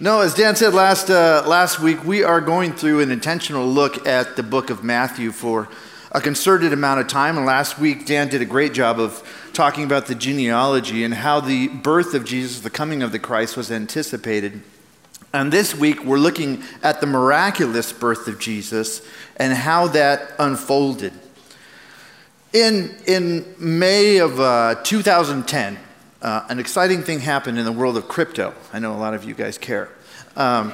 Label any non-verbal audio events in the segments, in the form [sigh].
No, as Dan said last, uh, last week, we are going through an intentional look at the book of Matthew for a concerted amount of time. And last week, Dan did a great job of talking about the genealogy and how the birth of Jesus, the coming of the Christ, was anticipated. And this week, we're looking at the miraculous birth of Jesus and how that unfolded. In, in May of uh, 2010, uh, an exciting thing happened in the world of crypto. I know a lot of you guys care. Um,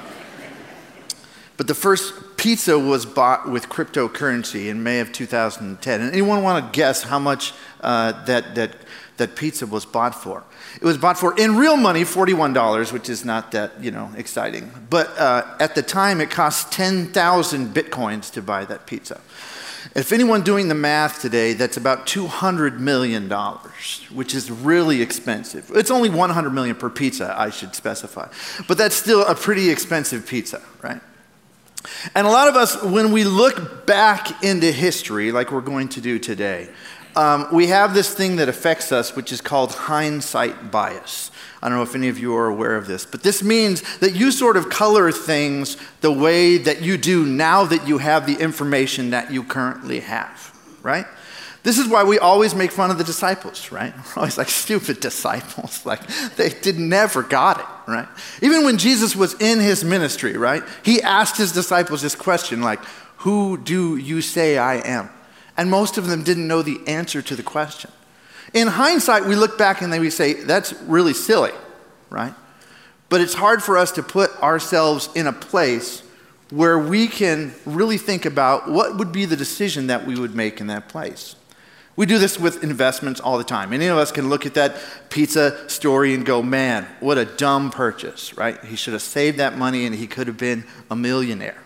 but the first pizza was bought with cryptocurrency in May of 2010. And anyone want to guess how much uh, that, that, that pizza was bought for? It was bought for, in real money, $41, which is not that, you know, exciting. But uh, at the time, it cost 10,000 bitcoins to buy that pizza. If anyone doing the math today, that's about $200 million, which is really expensive. It's only 100 million per pizza, I should specify. But that's still a pretty expensive pizza, right? And a lot of us, when we look back into history, like we're going to do today, um, we have this thing that affects us, which is called hindsight bias. I don't know if any of you are aware of this, but this means that you sort of color things the way that you do now that you have the information that you currently have, right? This is why we always make fun of the disciples, right? [laughs] We're always like stupid disciples. [laughs] Like they did never got it, right? Even when Jesus was in his ministry, right? He asked his disciples this question like, "Who do you say I am?" And most of them didn't know the answer to the question. In hindsight, we look back and then we say, that's really silly, right? But it's hard for us to put ourselves in a place where we can really think about what would be the decision that we would make in that place. We do this with investments all the time. Any of us can look at that pizza story and go, man, what a dumb purchase, right? He should have saved that money and he could have been a millionaire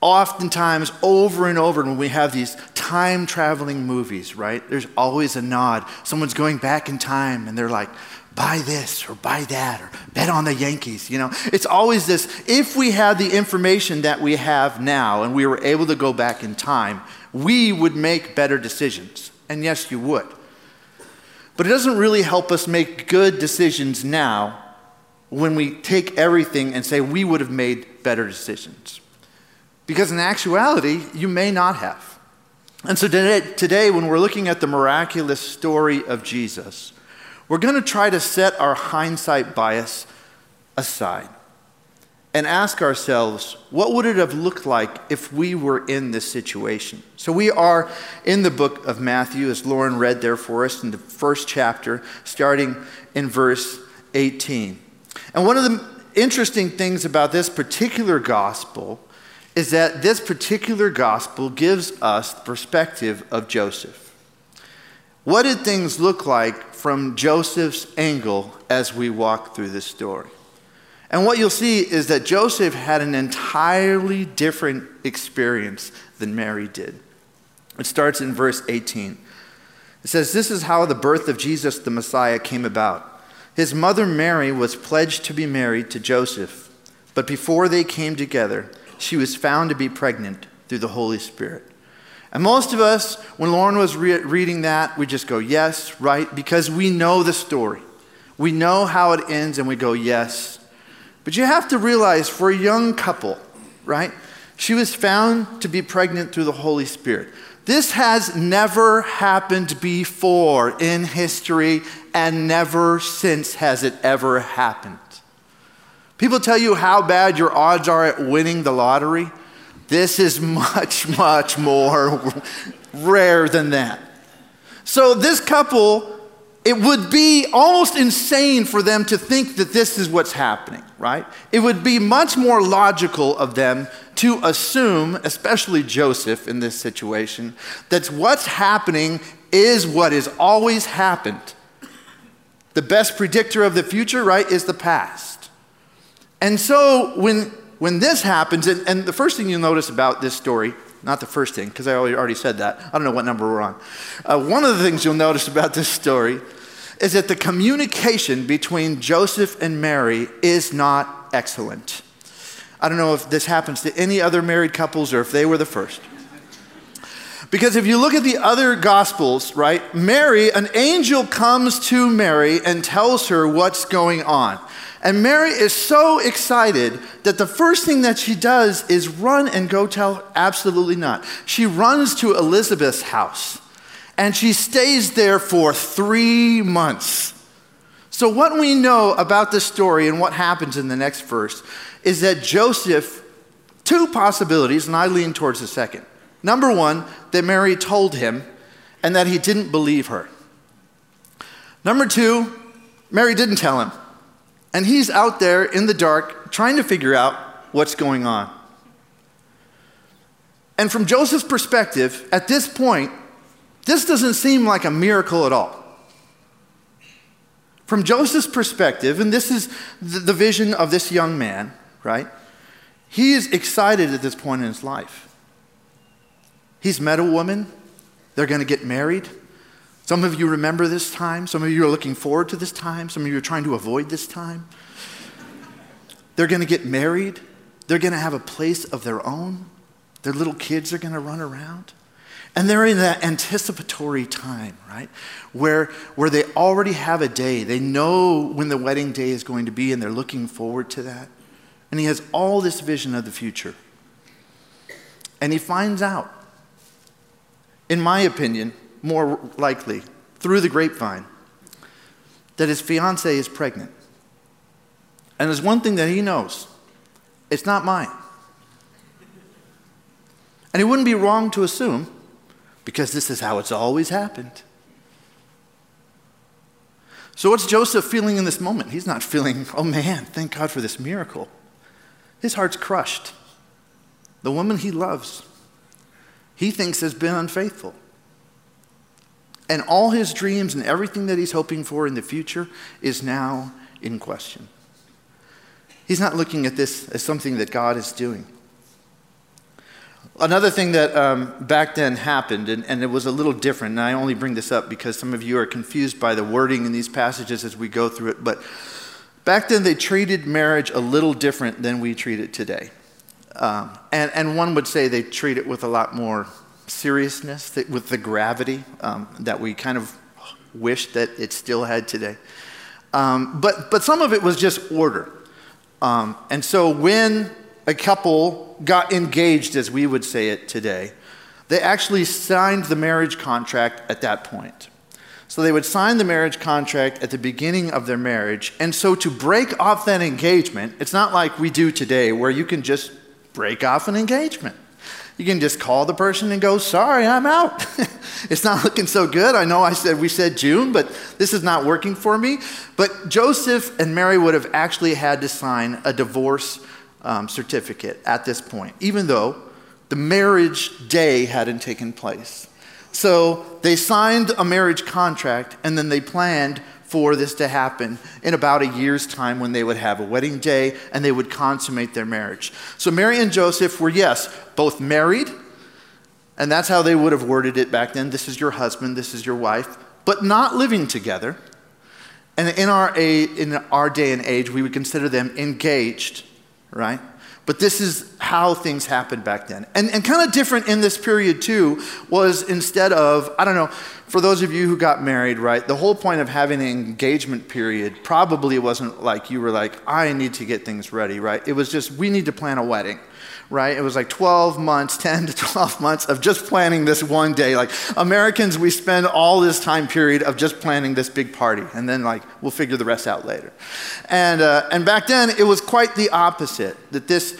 oftentimes over and over when we have these time traveling movies, right? There's always a nod. Someone's going back in time and they're like, buy this or buy that or bet on the Yankees. You know, it's always this. If we had the information that we have now and we were able to go back in time, we would make better decisions. And yes, you would. But it doesn't really help us make good decisions now when we take everything and say we would have made better decisions. Because in actuality, you may not have. And so today, today, when we're looking at the miraculous story of Jesus, we're going to try to set our hindsight bias aside and ask ourselves, what would it have looked like if we were in this situation? So we are in the book of Matthew, as Lauren read there for us in the first chapter, starting in verse 18. And one of the interesting things about this particular gospel is that this particular gospel gives us the perspective of Joseph. What did things look like from Joseph's angle as we walk through this story? And what you'll see is that Joseph had an entirely different experience than Mary did. It starts in verse 18. It says, This is how the birth of Jesus the Messiah came about. His mother Mary was pledged to be married to Joseph, but before they came together, she was found to be pregnant through the Holy Spirit. And most of us, when Lauren was re- reading that, we just go, yes, right, because we know the story. We know how it ends, and we go, yes. But you have to realize for a young couple, right, she was found to be pregnant through the Holy Spirit. This has never happened before in history, and never since has it ever happened. People tell you how bad your odds are at winning the lottery. This is [laughs] much, much more rare than that. So, this couple, it would be almost insane for them to think that this is what's happening, right? It would be much more logical of them to assume, especially Joseph in this situation, that what's happening is what has always happened. The best predictor of the future, right, is the past. And so when, when this happens, and, and the first thing you'll notice about this story, not the first thing, because I already said that. I don't know what number we're on. Uh, one of the things you'll notice about this story is that the communication between Joseph and Mary is not excellent. I don't know if this happens to any other married couples or if they were the first. Because if you look at the other gospels, right, Mary, an angel comes to Mary and tells her what's going on. And Mary is so excited that the first thing that she does is run and go tell, absolutely not. She runs to Elizabeth's house and she stays there for three months. So, what we know about the story and what happens in the next verse is that Joseph, two possibilities, and I lean towards the second. Number one, that Mary told him and that he didn't believe her. Number two, Mary didn't tell him. And he's out there in the dark trying to figure out what's going on. And from Joseph's perspective, at this point, this doesn't seem like a miracle at all. From Joseph's perspective, and this is the vision of this young man, right? He is excited at this point in his life. He's met a woman, they're going to get married. Some of you remember this time. Some of you are looking forward to this time. Some of you are trying to avoid this time. They're going to get married. They're going to have a place of their own. Their little kids are going to run around. And they're in that anticipatory time, right? Where, where they already have a day. They know when the wedding day is going to be, and they're looking forward to that. And he has all this vision of the future. And he finds out, in my opinion, more likely, through the grapevine, that his fiancee is pregnant. And there's one thing that he knows it's not mine. And he wouldn't be wrong to assume because this is how it's always happened. So, what's Joseph feeling in this moment? He's not feeling, oh man, thank God for this miracle. His heart's crushed. The woman he loves, he thinks has been unfaithful. And all his dreams and everything that he's hoping for in the future is now in question. He's not looking at this as something that God is doing. Another thing that um, back then happened, and, and, it was a little different, and I only bring this up because some of you are confused by the wording in these passages as we go through it, but back then they treated marriage a little different than we treat it today. Um, and, and one would say they treat it with a lot more seriousness, with the gravity um, that we kind of wish that it still had today. Um, but, but some of it was just order. Um, and so when a couple got engaged, as we would say it today, they actually signed the marriage contract at that point. So they would sign the marriage contract at the beginning of their marriage. And so to break off that engagement, it's not like we do today where you can just break off an engagement. You can just call the person and go, sorry, I'm out. [laughs] it's not looking so good. I know I said we said June, but this is not working for me. But Joseph and Mary would have actually had to sign a divorce um, certificate at this point, even though the marriage day hadn't taken place. So they signed a marriage contract and then they planned for this to happen in about a year's time when they would have a wedding day and they would consummate their marriage. So Mary and Joseph were, yes, both married, and that's how they would have worded it back then. This is your husband, this is your wife, but not living together. And in our, in our day and age, we would consider them engaged right? But this is how things happened back then. And, and kind of different in this period, too, was instead of, I don't know, for those of you who got married, right, the whole point of having an engagement period probably wasn't like you were like, I need to get things ready, right? It was just, we need to plan a wedding right? It was like 12 months, [laughs] 10 to 12 months of just planning this one day. Like Americans, we spend all this time period of just planning this big party, and then like we'll figure the rest out later. And, uh, and back then, it was quite the opposite that this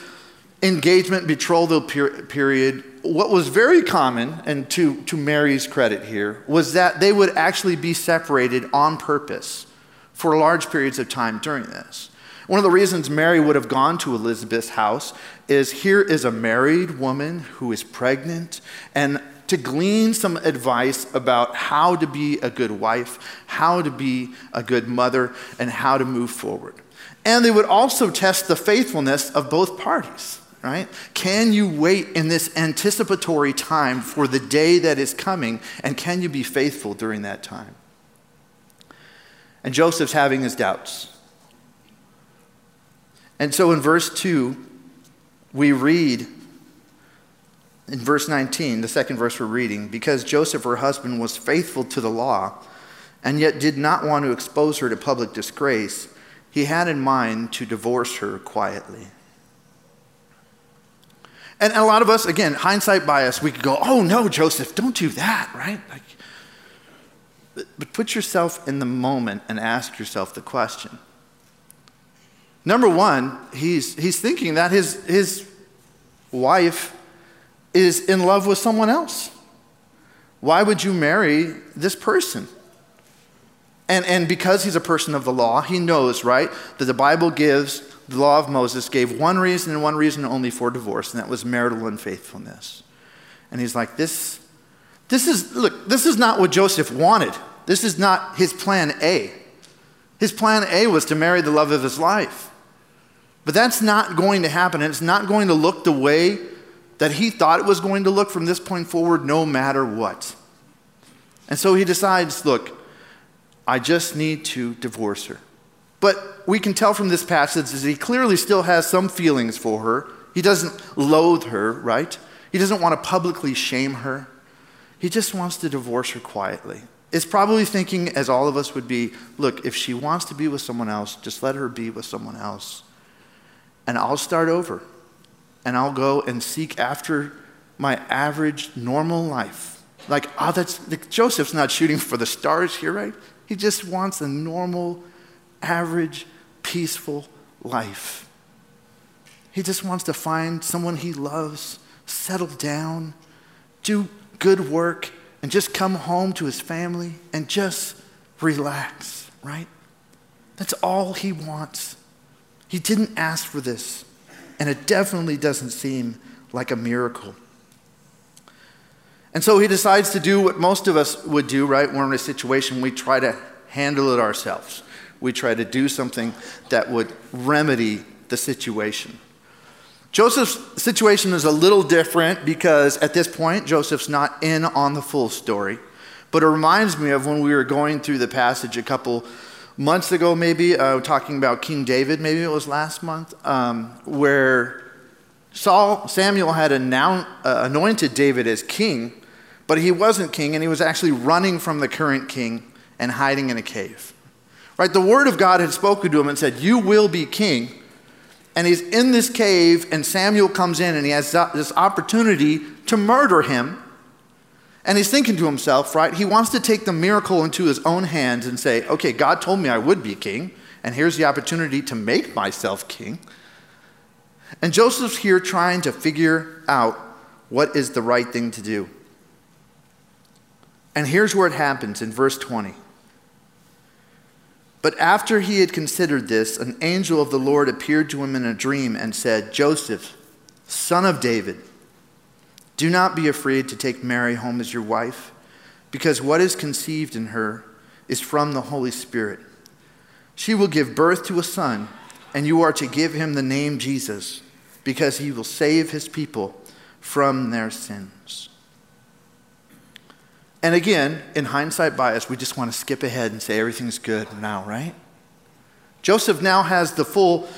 engagement betrothal per- period what was very common and to, to mary's credit here was that they would actually be separated on purpose for large periods of time during this one of the reasons Mary would have gone to Elizabeth's house is here is a married woman who is pregnant, and to glean some advice about how to be a good wife, how to be a good mother, and how to move forward. And they would also test the faithfulness of both parties, right? Can you wait in this anticipatory time for the day that is coming, and can you be faithful during that time? And Joseph's having his doubts. And so in verse 2, we read in verse 19, the second verse we're reading, because Joseph, her husband, was faithful to the law and yet did not want to expose her to public disgrace, he had in mind to divorce her quietly. And a lot of us, again, hindsight bias, we could go, oh no, Joseph, don't do that, right? Like, but put yourself in the moment and ask yourself the question. Number one, he's, he's thinking that his, his wife is in love with someone else. Why would you marry this person? And, and because he's a person of the law, he knows, right, that the Bible gives, the law of Moses gave one reason and one reason only for divorce, and that was marital unfaithfulness. And he's like, this, this is, look, this is not what Joseph wanted. This is not his plan A. His plan A was to marry the love of his life. But that's not going to happen, and it's not going to look the way that he thought it was going to look from this point forward, no matter what. And so he decides look, I just need to divorce her. But we can tell from this passage that he clearly still has some feelings for her. He doesn't loathe her, right? He doesn't want to publicly shame her. He just wants to divorce her quietly. Is probably thinking, as all of us would be, look, if she wants to be with someone else, just let her be with someone else. And I'll start over. And I'll go and seek after my average, normal life. Like, oh, that's, like, Joseph's not shooting for the stars here, right? He just wants a normal, average, peaceful life. He just wants to find someone he loves, settle down, do good work, and just come home to his family and just relax, right? That's all he wants. He didn't ask for this, and it definitely doesn't seem like a miracle. And so he decides to do what most of us would do, right? We're in a situation, we try to handle it ourselves. We try to do something that would remedy the situation. Joseph's situation is a little different because at this point, Joseph's not in on the full story. But it reminds me of when we were going through the passage a couple months ago, maybe, uh, talking about King David, maybe it was last month, um, where Saul, Samuel had uh, anointed David as king, but he wasn't king, and he was actually running from the current king and hiding in a cave. Right? The word of God had spoken to him and said, You will be king. And he's in this cave, and Samuel comes in and he has this opportunity to murder him. And he's thinking to himself, right? He wants to take the miracle into his own hands and say, Okay, God told me I would be king, and here's the opportunity to make myself king. And Joseph's here trying to figure out what is the right thing to do. And here's where it happens in verse 20. But after he had considered this, an angel of the Lord appeared to him in a dream and said, Joseph, son of David, do not be afraid to take Mary home as your wife, because what is conceived in her is from the Holy Spirit. She will give birth to a son, and you are to give him the name Jesus, because he will save his people from their sins. And again, in hindsight bias, we just want to skip ahead and say everything's good now, right? Joseph now has the full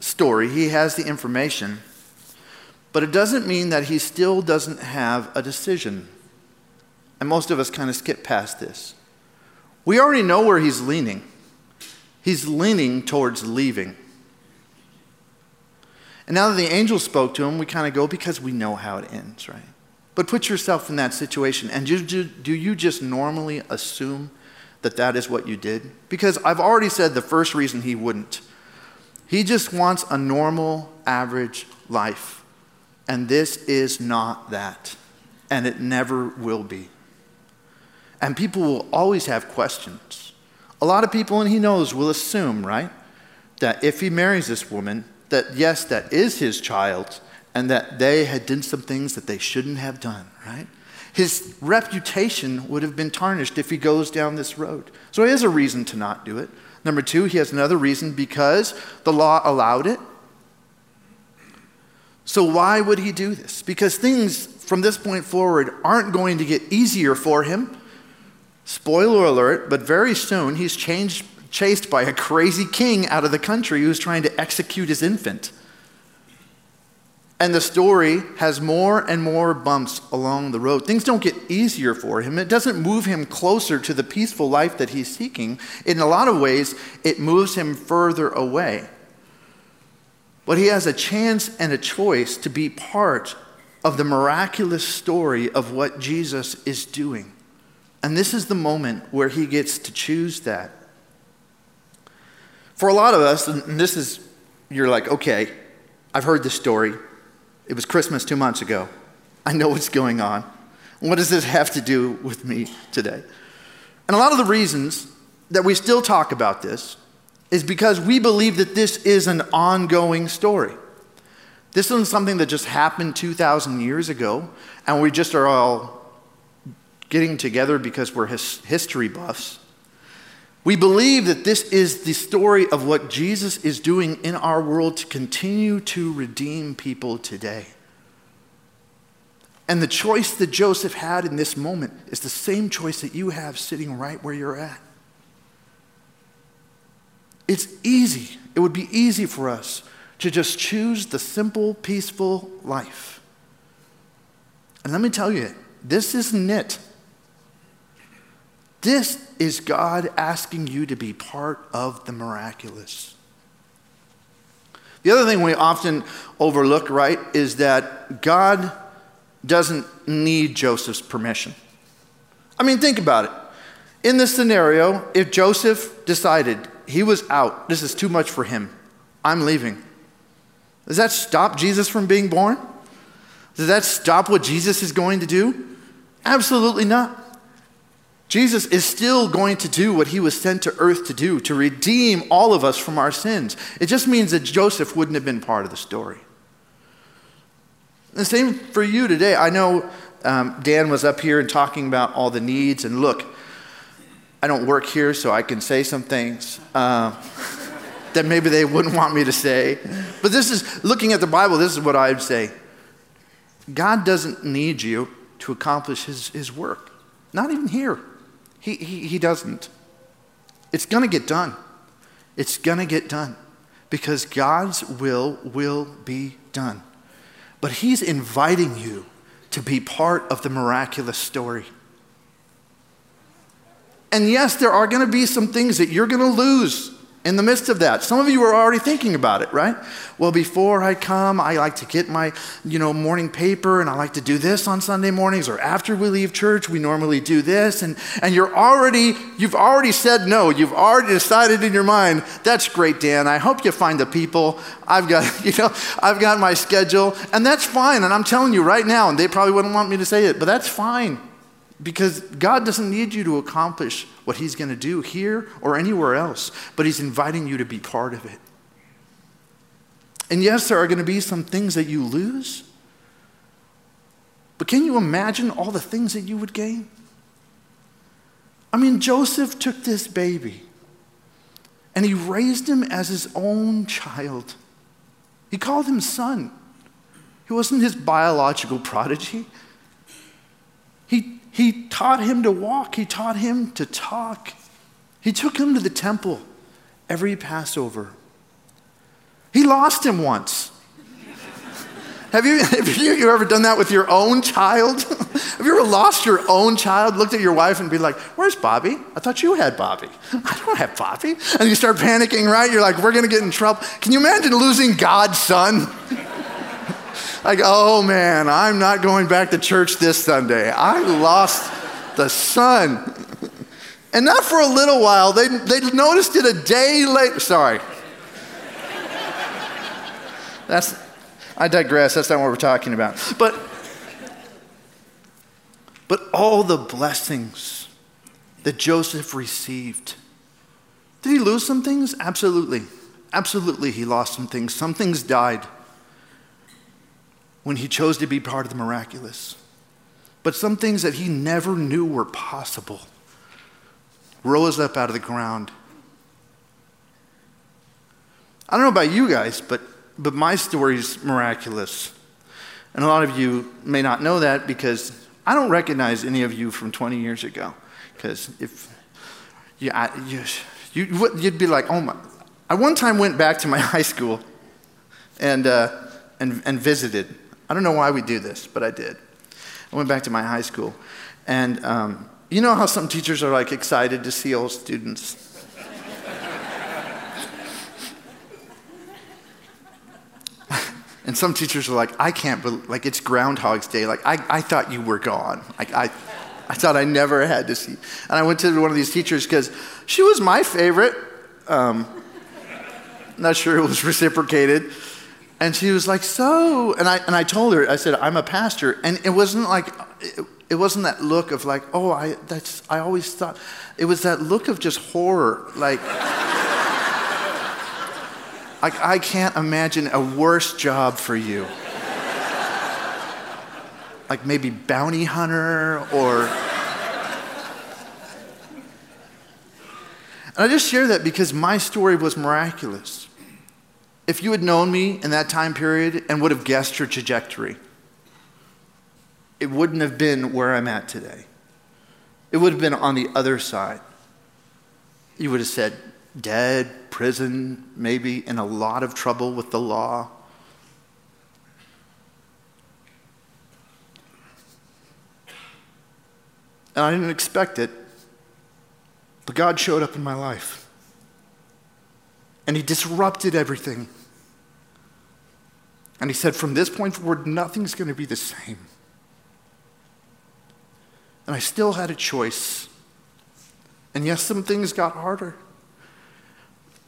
story, he has the information, but it doesn't mean that he still doesn't have a decision. And most of us kind of skip past this. We already know where he's leaning. He's leaning towards leaving. And now that the angel spoke to him, we kind of go because we know how it ends, right? But put yourself in that situation. And do, do, do you just normally assume that that is what you did? Because I've already said the first reason he wouldn't. He just wants a normal, average life. And this is not that. And it never will be. And people will always have questions. A lot of people, and he knows, will assume, right, that if he marries this woman, that yes, that is his child and that they had done some things that they shouldn't have done, right? His reputation would have been tarnished if he goes down this road. So he has a reason to not do it. Number two, he has another reason because the law allowed it. So why would he do this? Because things from this point forward aren't going to get easier for him. Spoiler alert, but very soon he's changed, chased by a crazy king out of the country who's trying to execute his infant. And the story has more and more bumps along the road. Things don't get easier for him. It doesn't move him closer to the peaceful life that he's seeking. In a lot of ways, it moves him further away. But he has a chance and a choice to be part of the miraculous story of what Jesus is doing. And this is the moment where he gets to choose that. For a lot of us, and this is, you're like, okay, I've heard this story. It was Christmas two months ago. I know what's going on. What does this have to do with me today? And a lot of the reasons that we still talk about this is because we believe that this is an ongoing story. This isn't something that just happened 2,000 years ago, and we just are all getting together because we're his history buffs. We believe that this is the story of what Jesus is doing in our world to continue to redeem people today. And the choice that Joseph had in this moment is the same choice that you have sitting right where you're at. It's easy. It would be easy for us to just choose the simple, peaceful life. And let me tell you, this isn't it. This is God asking you to be part of the miraculous. The other thing we often overlook, right, is that God doesn't need Joseph's permission. I mean, think about it. In this scenario, if Joseph decided he was out, this is too much for him, I'm leaving, does that stop Jesus from being born? Does that stop what Jesus is going to do? Absolutely not. Jesus is still going to do what he was sent to earth to do, to redeem all of us from our sins. It just means that Joseph wouldn't have been part of the story. The same for you today. I know um, Dan was up here and talking about all the needs, and look, I don't work here, so I can say some things. Uh, that maybe they wouldn't want me to say. But this is, looking at the Bible, this is what I would say God doesn't need you to accomplish his, his work. Not even here. He, he, he doesn't. It's going to get done. It's going to get done because God's will will be done. But He's inviting you to be part of the miraculous story. And yes, there are going to be some things that you're going to lose in the midst of that. Some of you are already thinking about it, right? Well, before I come, I like to get my, you know, morning paper and I like to do this on Sunday mornings or after we leave church, we normally do this and and you're already you've already said no. You've already decided in your mind, that's great, Dan. I hope you find the people. I've got, [laughs] you know, I've got my schedule and that's fine and I'm telling you right now and they probably wouldn't want me to say it, but that's fine. Because God doesn't need you to accomplish what He's going to do here or anywhere else, but He's inviting you to be part of it. And yes, there are going to be some things that you lose, but can you imagine all the things that you would gain? I mean, Joseph took this baby and he raised him as his own child. He called him son. He wasn't his biological prodigy. He taught him to walk, he taught him to talk. He took him to the temple every Passover. He lost him once. Have you, [laughs] have you ever done that with your own child? [laughs] have you ever lost your own child, looked at your wife and be like, Where's Bobby? I thought you had Bobby. [laughs] I don't have Bobby. And you start panicking, right? You're like, We're going to get in trouble. Can you imagine losing God's son? Like, oh man, I'm not going back to church this Sunday. I lost the son. And not for a little while, they, they noticed it a day later. Sorry. That's, I digress. That's not what we're talking about. But, but all the blessings that Joseph received, did he lose some things? Absolutely. Absolutely, he lost some things. Some things died when he chose to be part of the miraculous. But some things that he never knew were possible rose up out of the ground. I don't know about you guys, but, but my story's miraculous. And a lot of you may not know that because I don't recognize any of you from 20 years ago. Because if you, I, you, you, would be like, oh my. I one time went back to my [laughs] high school and uh, and, and visited. I don't know why we do this, but I did. I went back to my high school. And um, you know how some teachers are like excited to see old students? [laughs] and some teachers are like, I can't believe, like, it's Groundhog's Day. Like, I, I thought you were gone. Like, I, I thought I never had to see. And I went to one of these teachers because she was my favorite. Um, not sure it was reciprocated. And she was like, So, and I, and I told her, I said, I'm a pastor. And it wasn't like, it, it wasn't that look of like, oh, I, that's, I always thought, it was that look of just horror. Like, [laughs] like I can't imagine a worse job for you. like maybe bounty hunter or. And I just share that because my story was miraculous. If you had known me in that time period and would have guessed your trajectory, it wouldn't have been where I'm at today. It would have been on the other side. You would have said, dead, prison, maybe in a lot of trouble with the law. And I didn't expect it, but God showed up in my life. And He disrupted everything. And He said, from this point forward, nothing's going to be the same. And I still had a choice. And yes, some things got harder.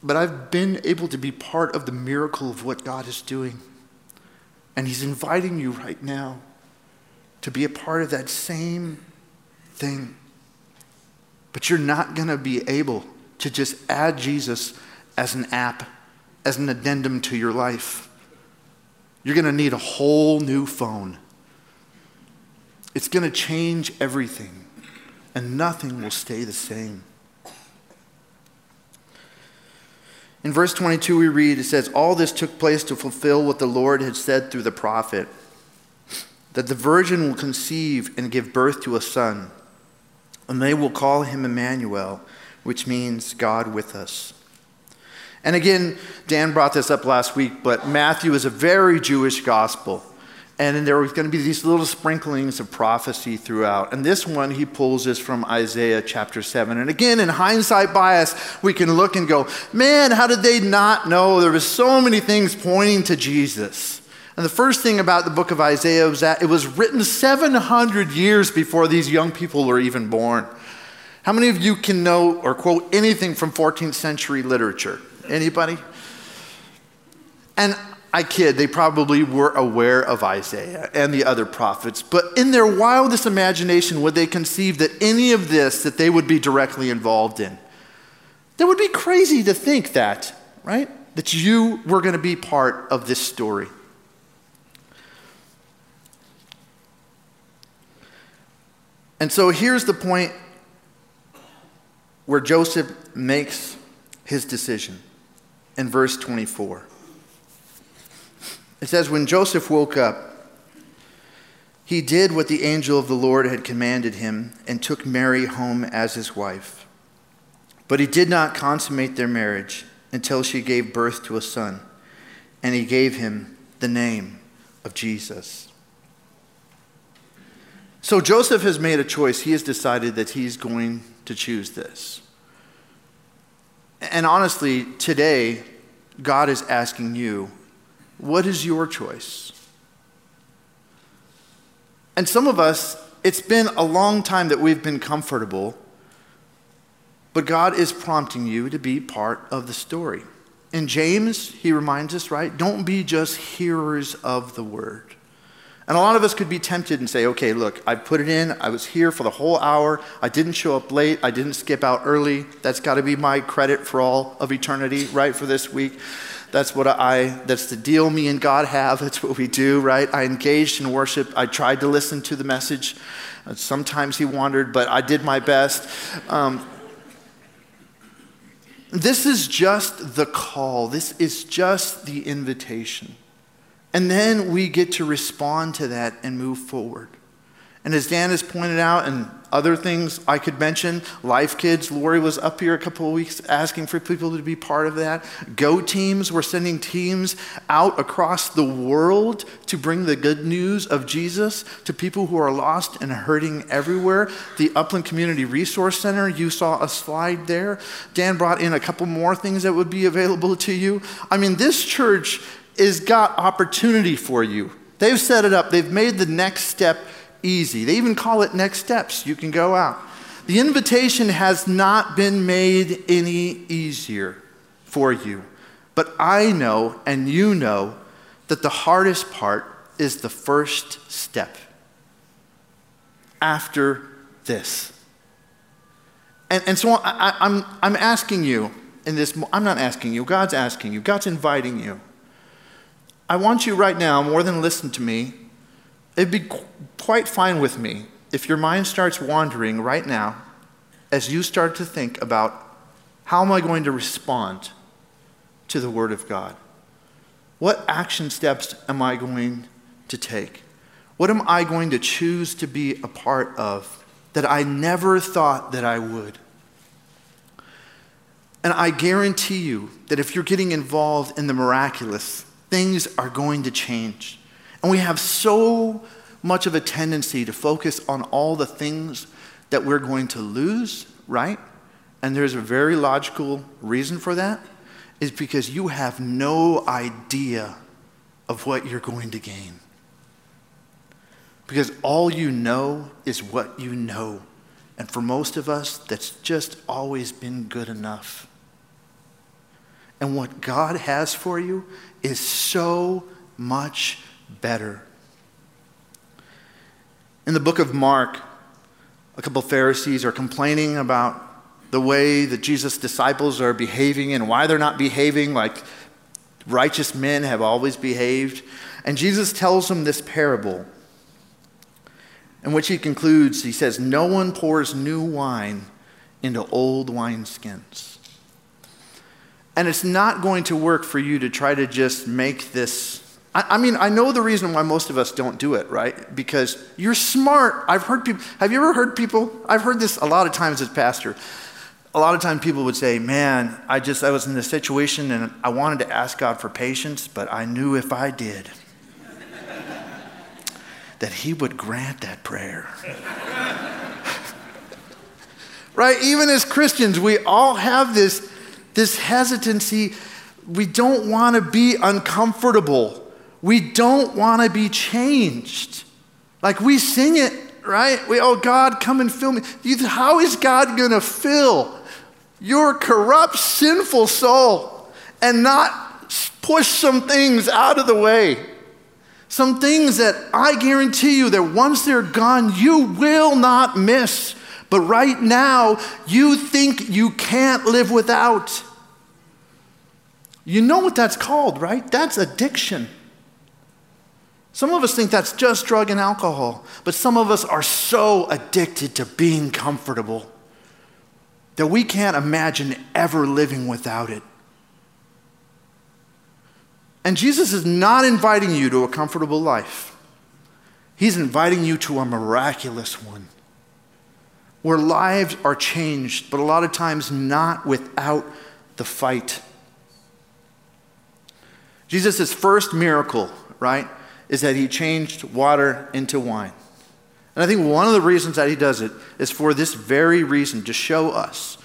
But I've been able to be part of the miracle of what God is doing. And He's inviting you right now to be a part of that same thing. But you're not going to be able to just add Jesus as an app, as an addendum to your life. You're going to need a whole new phone. It's going to change everything, and nothing will stay the same. In verse 22, we read, it says, All this took place to fulfill what the Lord had said through the prophet that the virgin will conceive and give birth to a son, and they will call him Emmanuel, which means God with us. And again, Dan brought this up last week, but Matthew is a very Jewish gospel. And there was going to be these little sprinklings of prophecy throughout. And this one, he pulls this from Isaiah chapter 7. And again, in hindsight bias, we can look and go, man, how did they not know? There was so many things pointing to Jesus. And the first thing about the book of Isaiah was that it was written 700 years before these young people were even born. How many of you can know or quote anything from 14th century literature? Anybody? And I kid, they probably were aware of Isaiah and the other prophets, but in their wildest imagination, would they conceive that any of this that they would be directly involved in? That would be crazy to think that, right? That you were going to be part of this story. And so here's the point where Joseph makes his decision in verse 24. It says, When Joseph woke up, he did what the angel of the Lord had commanded him and took Mary home as his wife. But he did not consummate their marriage until she gave birth to a son, and he gave him the name of Jesus. So Joseph has made a choice. He has decided that he's going to choose this. And honestly, today, God is asking you what is your choice? And some of us, it's been a long time that we've been comfortable, but God is prompting you to be part of the story. In James, he reminds us, right? Don't be just hearers of the word. And a lot of us could be tempted and say, okay, look, I put it in. I was here for the whole hour. I didn't show up late. I didn't skip out early. That's got to be my credit for all of eternity, right, for this week. That's what I, that's the deal me and God have. [laughs] That's what we do, right? I engaged in worship. I tried to listen to the message. Sometimes he wandered, but I did my best. Um, this is just the call, this is just the invitation. And then we get to respond to that and move forward. And as Dan has pointed out, and other things I could mention, Life Kids, Lori was up here a couple of weeks asking for people to be part of that. Go teams, we're sending teams out across the world to bring the good news of Jesus to people who are lost and hurting everywhere. The Upland Community Resource Center, you saw a slide there. Dan brought in a couple more things that would be available to you. I mean, this church has got opportunity for you. They've set it up, they've made the next step easy. They even call it next steps. You can go out. The invitation has not been made any easier for you. But I know and you know that the hardest part is the first step after this. And, and so I, I'm, I'm asking you in this, I'm not asking you, God's asking you, God's inviting you. I want you right now, more than listen to me, It'd be quite fine with me if your mind starts wandering right now as you start to think about how am I going to respond to the Word of God? What action steps am I going to take? What am I going to choose to be a part of that I never thought that I would? And I guarantee you that if you're getting involved in the miraculous, things are going to change. And we have so much of a tendency to focus on all the things that we're going to lose, right? And there's a very logical reason for that is because you have no idea of what you're going to gain. Because all you know is what you know. And for most of us, that's just always been good enough. And what God has for you is so much better. In the book of Mark, a couple Pharisees are complaining about the way that Jesus' disciples are behaving and why they're not behaving like righteous men have always behaved. And Jesus tells them this parable in which he concludes he says, No one pours new wine into old wineskins. And it's not going to work for you to try to just make this I, mean, I know the reason why most of us don't do it, right? Because you're smart. I've heard people, have you ever heard people? I've heard this a lot of times as pastor. A lot of times people would say, Man, I just, I was in this situation and I wanted to ask God for patience, but I knew if I did, [laughs] that He would grant that prayer. [laughs] right? Even as Christians, we all have this, this hesitancy. We don't want to be uncomfortable. We don't want to be changed. Like we sing it, right? We, oh, God, come and fill me. How is God going to fill your corrupt, sinful soul and not push some things out of the way? Some things that I guarantee you that once they're gone, you will not miss. But right now, you think you can't live without. You know what that's called, right? That's addiction. Some of us think that's just drug and alcohol, but some of us are so addicted to being comfortable that we can't imagine ever living without it. And Jesus is not inviting you to a comfortable life. He's inviting you to a miraculous one where lives are changed, but a lot of times not without the fight. Jesus' first miracle, right? is that he changed water into wine. And I think one of the reasons that he does it is for this very reason to show us.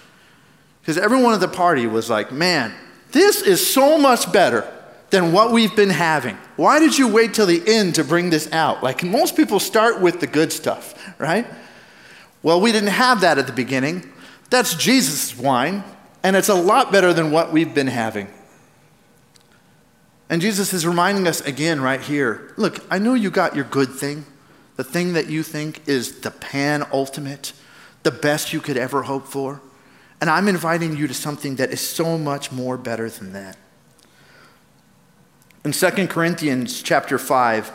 Because everyone at the party was like, man, this is so much better than what we've been having. Why did you wait till the end to bring this out? Like most people start with the good stuff, right? Well, we didn't have that at the beginning. That's Jesus' wine, and it's a lot better than what we've been having. And Jesus is reminding us again right here look, I know you got your good thing, the thing that you think is the penultimate, the best you could ever hope for. And I'm inviting you to something that is so much more better than that. In 2 Corinthians chapter 5,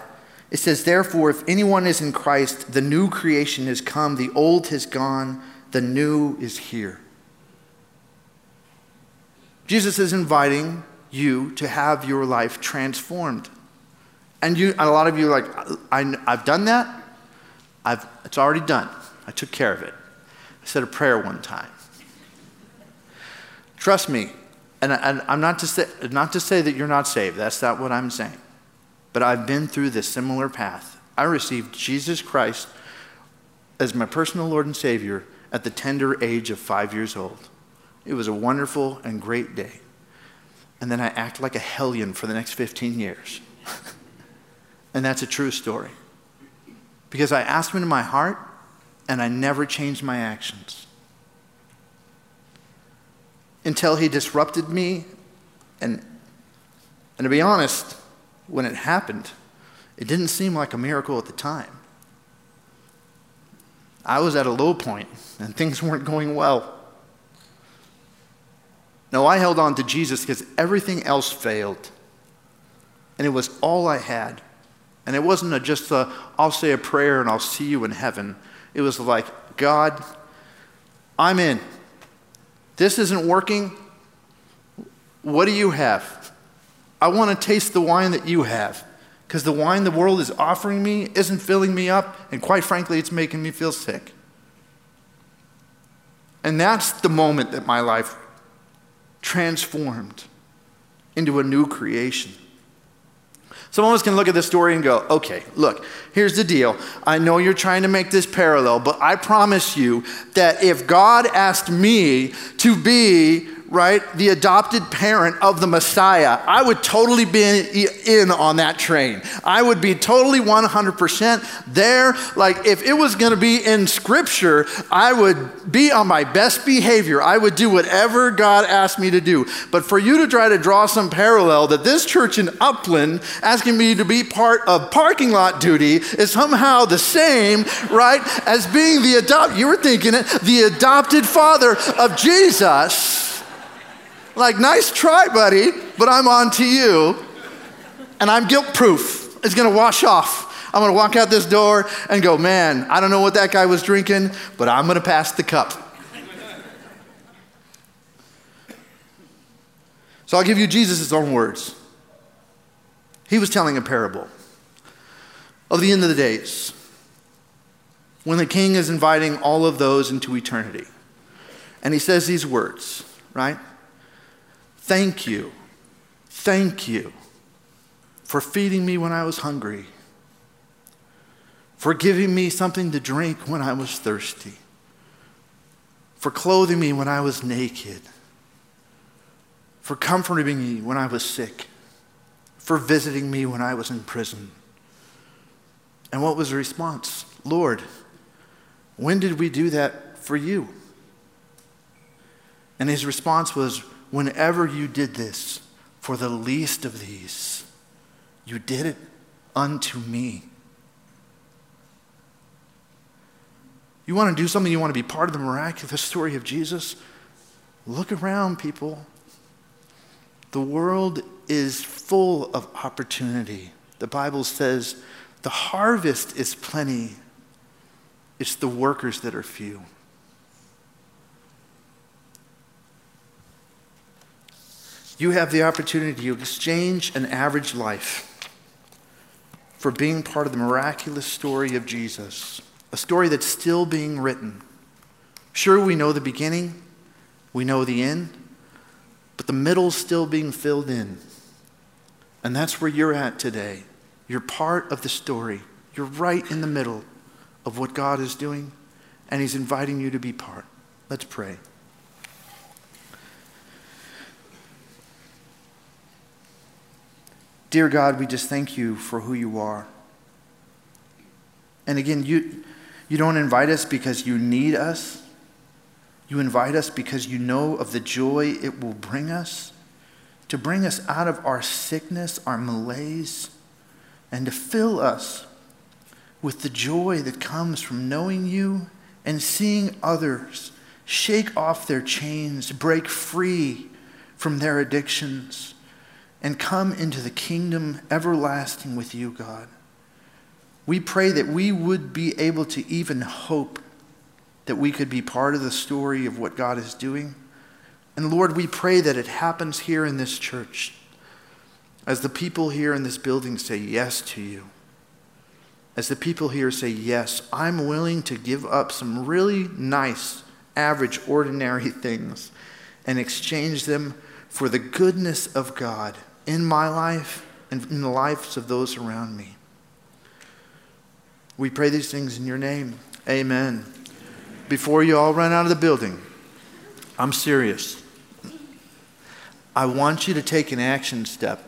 it says, Therefore, if anyone is in Christ, the new creation has come, the old has gone, the new is here. Jesus is inviting you to have your life transformed. And you, a lot of you are like, I, I've done that. I've, it's already done. I took care of it. I said a prayer one time. Trust me, and, I, am not to, say, not to say that you're not saved. That's not what I'm saying. But I've been through this similar path. I received Jesus Christ as my personal Lord and Savior at the tender age of five years old. It was a wonderful and great day. And then I acted like a hellion for the next 15 years. [laughs] and that's a true story. Because I asked him into my heart, and I never changed my actions. Until he disrupted me. And, and to be honest, when it happened, it didn't seem like a miracle at the time. I was at a low point, and things weren't going well. No, I held on to Jesus because everything else failed. And it was all I had. And it wasn't a, just a, I'll say a prayer and I'll see you in heaven. It was like, God, I'm in. This isn't working. What do you have? I want to taste the wine that you have because the wine the world is offering me isn't filling me up, and quite frankly, it's making me feel sick. And that's the moment that my life transformed into a new creation. Some of us can look at this story and go, okay, look, here's the deal. I know you're trying to make this parallel, but I promise you that if God asked me to be right, the adopted parent of the Messiah, I would totally be in on that train. I would be totally 100% there. Like, if it was going to be in Scripture, I would be on my best behavior. I would do whatever God asked me to do. But for you to try to draw some parallel that this church in Upland asking me to be part of parking lot duty is somehow the same, right, as being the adopt. You were thinking it, the adopted father of Jesus. Like, nice try, buddy, but I'm on to you. And I'm guilt proof. It's gonna wash off. I'm gonna walk out this door and go, man, I don't know what that guy was drinking, but I'm gonna pass the cup. So I'll give you Jesus' own words. He was telling a parable of the end of the days when the king is inviting all of those into eternity. And he says these words, right? Thank you. Thank you for feeding me when I was hungry, for giving me something to drink when I was thirsty, for clothing me when I was naked, for comforting me when I was sick, for visiting me when I was in prison. And what was the response? Lord, when did we do that for you? And his response was, whenever you did this for the least of these, you did it unto me. You want to do something, you want to be part of the miraculous story of Jesus? Look around, people. The world is full of opportunity. The Bible says the harvest is plenty, it's the workers that are few. You have the opportunity to exchange an average life for being part of the miraculous story of Jesus, a story that's still being written. Sure, we know the beginning, we know the end, but the middle's still being filled in. And that's where you're at today. You're part of the story. You're right in the middle of what God is doing, and He's inviting you to be part. Let's pray. Dear God, we just thank you for who you are. And again, you, you don't invite us because you need us. You invite us because you know of the joy it will bring us to bring us out of our sickness, our malaise, and to fill us with the joy that comes from knowing you and seeing others shake off their chains, break free from their addictions and come into the kingdom everlasting with you, God. We pray that we would be able to even hope that we could be part of the story of what God is doing. And Lord, we pray that it happens here in this church as the people here in this building say yes to you. as the people here say, Yes, I'm willing to give up some really nice, average, ordinary [laughs] things and exchange them for the goodness of God in my life and in the lives of those around me. We pray these things in your name. Amen. Before you all run out of the building, I'm serious. I want you to take an action step.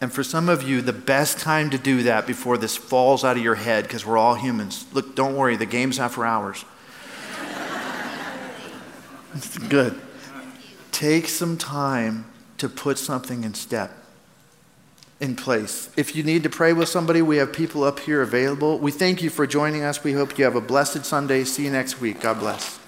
And for some of you, the best time to do that before this falls out of your head, because we're all humans. Look, don't worry, the game's not for hours. [laughs] Good. Take some time to put something in step, in place. If you need to pray with somebody, we have people up here available. We thank you for joining us. We hope you have a blessed Sunday. See you next week. God bless.